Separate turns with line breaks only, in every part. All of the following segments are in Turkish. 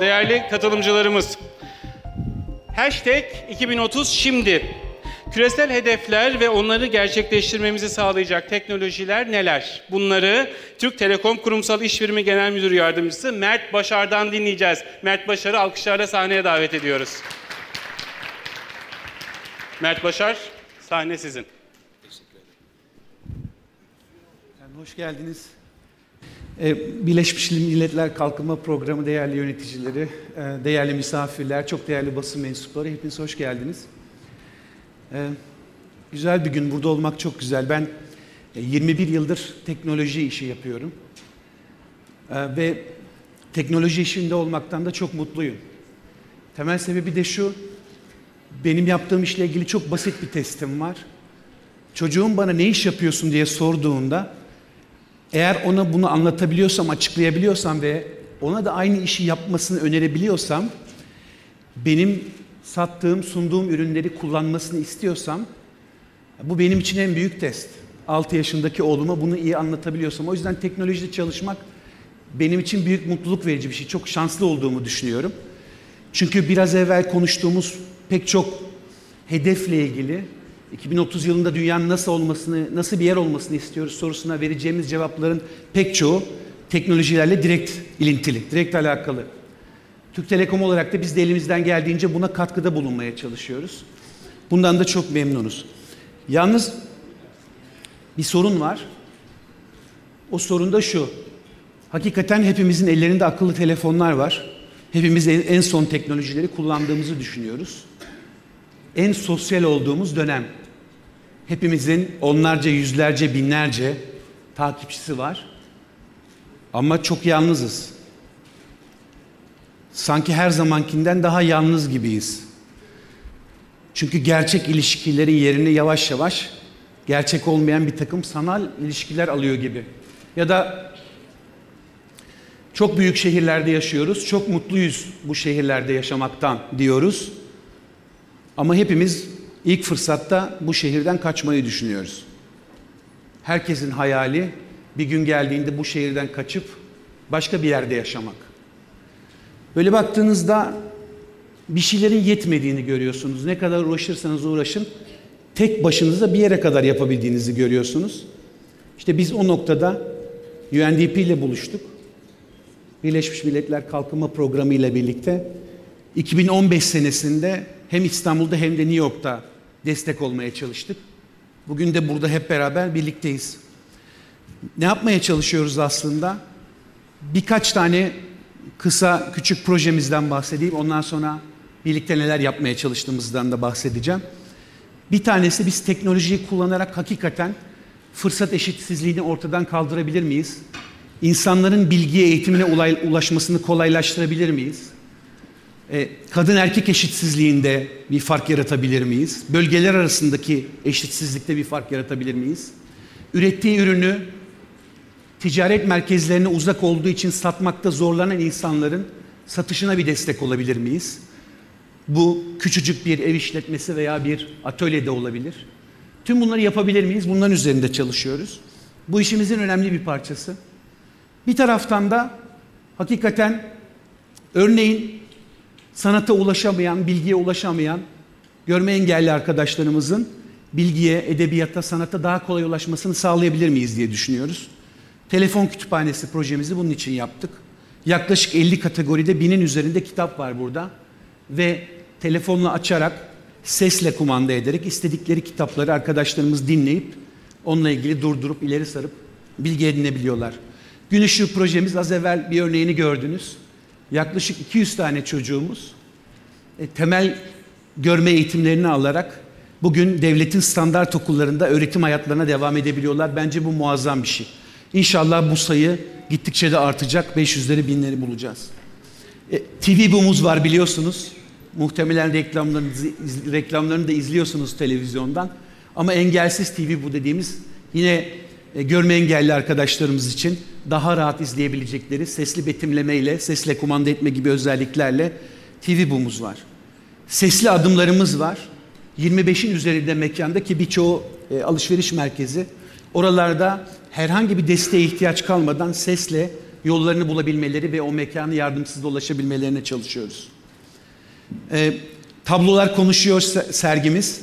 değerli katılımcılarımız. Hashtag 2030 şimdi. Küresel hedefler ve onları gerçekleştirmemizi sağlayacak teknolojiler neler? Bunları Türk Telekom Kurumsal İşbirimi Genel Müdür Yardımcısı Mert Başar'dan dinleyeceğiz. Mert Başar'ı alkışlarla sahneye davet ediyoruz. Mert Başar, sahne sizin.
Hoş geldiniz. Ee, Birleşmiş Milletler Kalkınma Programı değerli yöneticileri, e, değerli misafirler, çok değerli basın mensupları hepiniz hoş geldiniz. Ee, güzel bir gün burada olmak çok güzel. Ben 21 e, yıldır teknoloji işi yapıyorum. Ve teknoloji işinde olmaktan da çok mutluyum. Temel sebebi de şu, benim yaptığım işle ilgili çok basit bir testim var. Çocuğum bana ne iş yapıyorsun diye sorduğunda eğer ona bunu anlatabiliyorsam, açıklayabiliyorsam ve ona da aynı işi yapmasını önerebiliyorsam, benim sattığım, sunduğum ürünleri kullanmasını istiyorsam, bu benim için en büyük test. 6 yaşındaki oğluma bunu iyi anlatabiliyorsam. O yüzden teknolojide çalışmak benim için büyük mutluluk verici bir şey. Çok şanslı olduğumu düşünüyorum. Çünkü biraz evvel konuştuğumuz pek çok hedefle ilgili 2030 yılında dünyanın nasıl olmasını, nasıl bir yer olmasını istiyoruz sorusuna vereceğimiz cevapların pek çoğu teknolojilerle direkt ilintili, direkt alakalı. Türk Telekom olarak da biz de elimizden geldiğince buna katkıda bulunmaya çalışıyoruz. Bundan da çok memnunuz. Yalnız bir sorun var. O sorun da şu. Hakikaten hepimizin ellerinde akıllı telefonlar var. Hepimiz en son teknolojileri kullandığımızı düşünüyoruz. En sosyal olduğumuz dönem. Hepimizin onlarca, yüzlerce, binlerce takipçisi var. Ama çok yalnızız. Sanki her zamankinden daha yalnız gibiyiz. Çünkü gerçek ilişkilerin yerini yavaş yavaş gerçek olmayan bir takım sanal ilişkiler alıyor gibi. Ya da çok büyük şehirlerde yaşıyoruz, çok mutluyuz bu şehirlerde yaşamaktan diyoruz. Ama hepimiz ilk fırsatta bu şehirden kaçmayı düşünüyoruz. Herkesin hayali bir gün geldiğinde bu şehirden kaçıp başka bir yerde yaşamak. Böyle baktığınızda bir şeylerin yetmediğini görüyorsunuz. Ne kadar uğraşırsanız uğraşın tek başınıza bir yere kadar yapabildiğinizi görüyorsunuz. İşte biz o noktada UNDP ile buluştuk. Birleşmiş Milletler Kalkınma Programı ile birlikte 2015 senesinde hem İstanbul'da hem de New York'ta destek olmaya çalıştık. Bugün de burada hep beraber birlikteyiz. Ne yapmaya çalışıyoruz aslında? Birkaç tane kısa küçük projemizden bahsedeyim. Ondan sonra birlikte neler yapmaya çalıştığımızdan da bahsedeceğim. Bir tanesi biz teknolojiyi kullanarak hakikaten fırsat eşitsizliğini ortadan kaldırabilir miyiz? İnsanların bilgiye, eğitimine ulaşmasını kolaylaştırabilir miyiz? E, kadın erkek eşitsizliğinde bir fark yaratabilir miyiz? Bölgeler arasındaki eşitsizlikte bir fark yaratabilir miyiz? Ürettiği ürünü ticaret merkezlerine uzak olduğu için satmakta zorlanan insanların satışına bir destek olabilir miyiz? Bu küçücük bir ev işletmesi veya bir atölyede olabilir. Tüm bunları yapabilir miyiz? Bunların üzerinde çalışıyoruz. Bu işimizin önemli bir parçası. Bir taraftan da hakikaten örneğin sanata ulaşamayan, bilgiye ulaşamayan, görme engelli arkadaşlarımızın bilgiye, edebiyata, sanata daha kolay ulaşmasını sağlayabilir miyiz diye düşünüyoruz. Telefon kütüphanesi projemizi bunun için yaptık. Yaklaşık 50 kategoride binin üzerinde kitap var burada. Ve telefonla açarak, sesle kumanda ederek istedikleri kitapları arkadaşlarımız dinleyip onunla ilgili durdurup ileri sarıp bilgi edinebiliyorlar. Gün ışığı projemiz az evvel bir örneğini gördünüz yaklaşık 200 tane çocuğumuz e, temel görme eğitimlerini alarak bugün devletin standart okullarında öğretim hayatlarına devam edebiliyorlar. Bence bu muazzam bir şey. İnşallah bu sayı gittikçe de artacak. 500'leri binleri bulacağız. E, TV Boom'umuz var biliyorsunuz. Muhtemelen reklamlarını, reklamlarını da izliyorsunuz televizyondan. Ama engelsiz TV bu dediğimiz yine e, görme engelli arkadaşlarımız için daha rahat izleyebilecekleri sesli betimleme ile, sesle kumanda etme gibi özelliklerle TV Boom'umuz var. Sesli adımlarımız var. 25'in üzerinde mekanda ki birçoğu e, alışveriş merkezi. Oralarda herhangi bir desteğe ihtiyaç kalmadan sesle yollarını bulabilmeleri ve o mekanı yardımsız dolaşabilmelerine çalışıyoruz. E, tablolar konuşuyor sergimiz.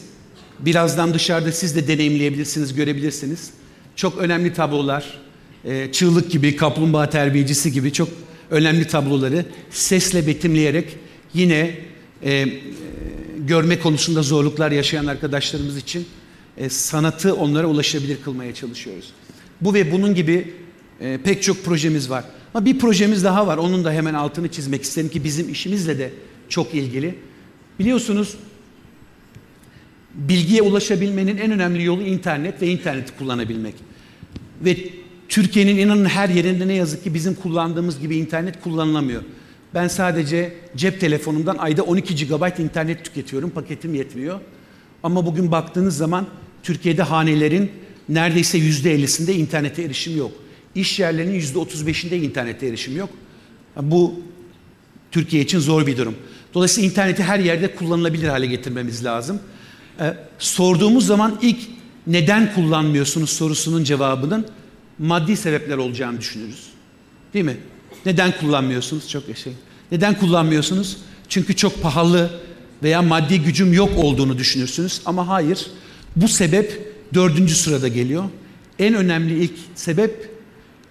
Birazdan dışarıda siz de deneyimleyebilirsiniz, görebilirsiniz. Çok önemli tablolar, e, çığlık gibi, kaplumbağa terbiyecisi gibi çok önemli tabloları sesle betimleyerek yine e, görme konusunda zorluklar yaşayan arkadaşlarımız için e, sanatı onlara ulaşabilir kılmaya çalışıyoruz. Bu ve bunun gibi e, pek çok projemiz var. Ama bir projemiz daha var. Onun da hemen altını çizmek isterim ki bizim işimizle de çok ilgili. Biliyorsunuz bilgiye ulaşabilmenin en önemli yolu internet ve interneti kullanabilmek. Ve Türkiye'nin inanın her yerinde ne yazık ki bizim kullandığımız gibi internet kullanılamıyor. Ben sadece cep telefonumdan ayda 12 GB internet tüketiyorum. Paketim yetmiyor. Ama bugün baktığınız zaman Türkiye'de hanelerin neredeyse %50'sinde internete erişim yok. İş yerlerinin %35'inde internete erişim yok. Bu Türkiye için zor bir durum. Dolayısıyla interneti her yerde kullanılabilir hale getirmemiz lazım. Ee, sorduğumuz zaman ilk neden kullanmıyorsunuz sorusunun cevabının maddi sebepler olacağını düşünürüz. Değil mi? Neden kullanmıyorsunuz? Çok şey. Neden kullanmıyorsunuz? Çünkü çok pahalı veya maddi gücüm yok olduğunu düşünürsünüz. Ama hayır. Bu sebep dördüncü sırada geliyor. En önemli ilk sebep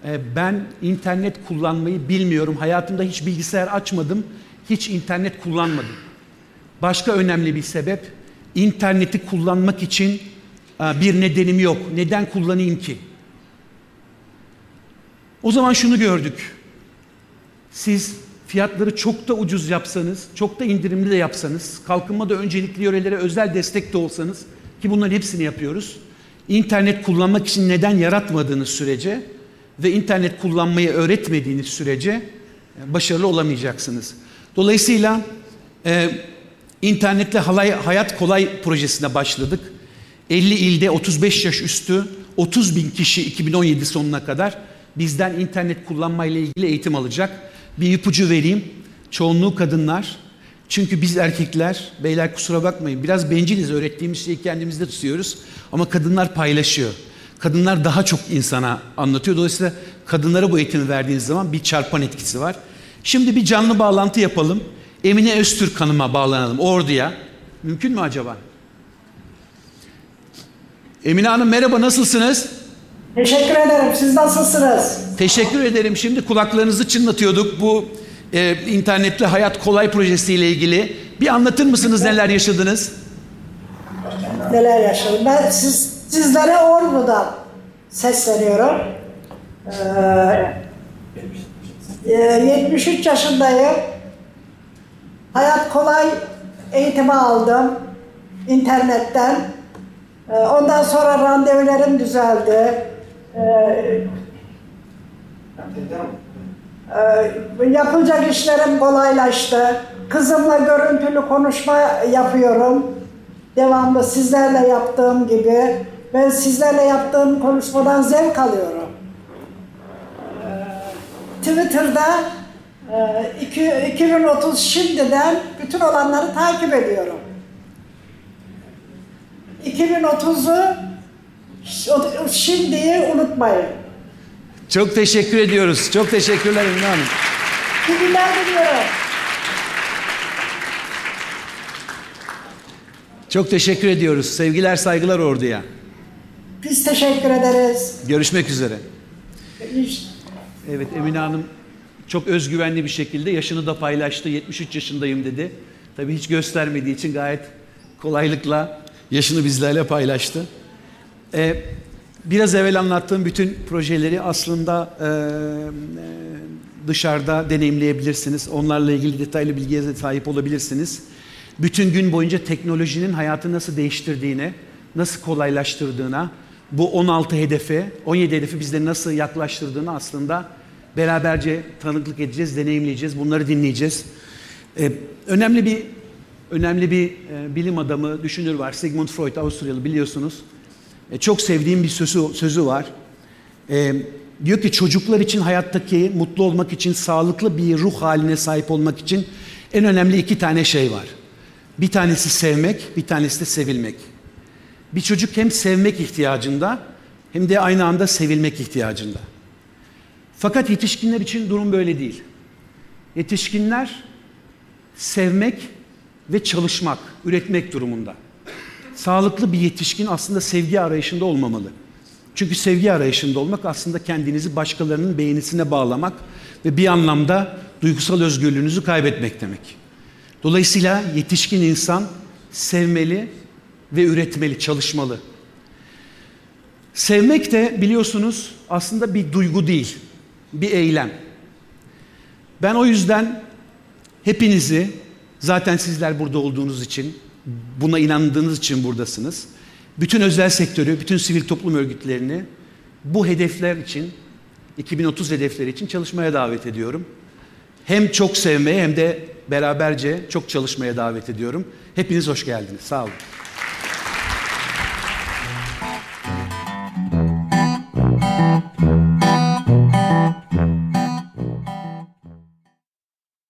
e, ben internet kullanmayı bilmiyorum. Hayatımda hiç bilgisayar açmadım. Hiç internet kullanmadım. Başka önemli bir sebep interneti kullanmak için e, bir nedenim yok. Neden kullanayım ki? O zaman şunu gördük. Siz fiyatları çok da ucuz yapsanız, çok da indirimli de yapsanız, kalkınmada öncelikli yörelere özel destek de olsanız ki bunların hepsini yapıyoruz. İnternet kullanmak için neden yaratmadığınız sürece ve internet kullanmayı öğretmediğiniz sürece e, başarılı olamayacaksınız. Dolayısıyla e, internetle halay, hayat kolay projesine başladık. 50 ilde 35 yaş üstü 30 bin kişi 2017 sonuna kadar bizden internet kullanmayla ilgili eğitim alacak. Bir ipucu vereyim. Çoğunluğu kadınlar. Çünkü biz erkekler, beyler kusura bakmayın biraz benciliz öğrettiğimiz şeyi kendimizde tutuyoruz. Ama kadınlar paylaşıyor. Kadınlar daha çok insana anlatıyor. Dolayısıyla kadınlara bu eğitimi verdiğiniz zaman bir çarpan etkisi var. Şimdi bir canlı bağlantı yapalım. Emine Öztürk Hanım'a bağlanalım orduya. Mümkün mü acaba? Emine Hanım merhaba nasılsınız?
Teşekkür ederim. Siz nasılsınız?
Teşekkür ederim. Şimdi kulaklarınızı çınlatıyorduk bu e, internetli hayat kolay projesiyle ilgili. Bir anlatır mısınız neler yaşadınız?
Neler yaşadım? Ben siz, sizlere Ordu'dan sesleniyorum. Ee, 73 yaşındayım. Hayat kolay eğitimi aldım internetten. Ee, ondan sonra randevularım düzeldi. Ee, e, yapılacak işlerim kolaylaştı. Kızımla görüntülü konuşma yapıyorum. Devamlı sizlerle yaptığım gibi. Ben sizlerle yaptığım konuşmadan zevk alıyorum. Ee, Twitter'da e, iki- 2030 şimdiden bütün olanları takip ediyorum. 2030'u ş- şimdiyi unutmayın.
Çok teşekkür ediyoruz. Çok teşekkürler Emine Hanım.
İyi günler diliyorum.
Çok teşekkür ediyoruz. Sevgiler saygılar orduya.
Biz teşekkür ederiz.
Görüşmek üzere. Evet Emine Hanım çok özgüvenli bir şekilde yaşını da paylaştı. 73 yaşındayım dedi. Tabii hiç göstermediği için gayet kolaylıkla yaşını bizlerle paylaştı. Ee, biraz evvel anlattığım bütün projeleri aslında e, e, dışarıda deneyimleyebilirsiniz. Onlarla ilgili detaylı bilgiye sahip olabilirsiniz. Bütün gün boyunca teknolojinin hayatı nasıl değiştirdiğine, nasıl kolaylaştırdığına, bu 16 hedefe, 17 hedefi bizleri nasıl yaklaştırdığını aslında beraberce tanıklık edeceğiz, deneyimleyeceğiz, bunları dinleyeceğiz. Ee, önemli bir önemli bir e, bilim adamı, düşünür var. Sigmund Freud, Avusturyalı biliyorsunuz. E, çok sevdiğim bir sözü, sözü var. E, diyor ki çocuklar için hayattaki mutlu olmak için, sağlıklı bir ruh haline sahip olmak için en önemli iki tane şey var. Bir tanesi sevmek, bir tanesi de sevilmek. Bir çocuk hem sevmek ihtiyacında hem de aynı anda sevilmek ihtiyacında. Fakat yetişkinler için durum böyle değil. Yetişkinler sevmek ve çalışmak, üretmek durumunda. Sağlıklı bir yetişkin aslında sevgi arayışında olmamalı. Çünkü sevgi arayışında olmak aslında kendinizi başkalarının beğenisine bağlamak ve bir anlamda duygusal özgürlüğünüzü kaybetmek demek. Dolayısıyla yetişkin insan sevmeli ve üretmeli, çalışmalı. Sevmek de biliyorsunuz aslında bir duygu değil, bir eylem. Ben o yüzden hepinizi zaten sizler burada olduğunuz için, buna inandığınız için buradasınız. Bütün özel sektörü, bütün sivil toplum örgütlerini bu hedefler için, 2030 hedefleri için çalışmaya davet ediyorum. Hem çok sevmeye hem de beraberce çok çalışmaya davet ediyorum. Hepiniz hoş geldiniz. Sağ olun.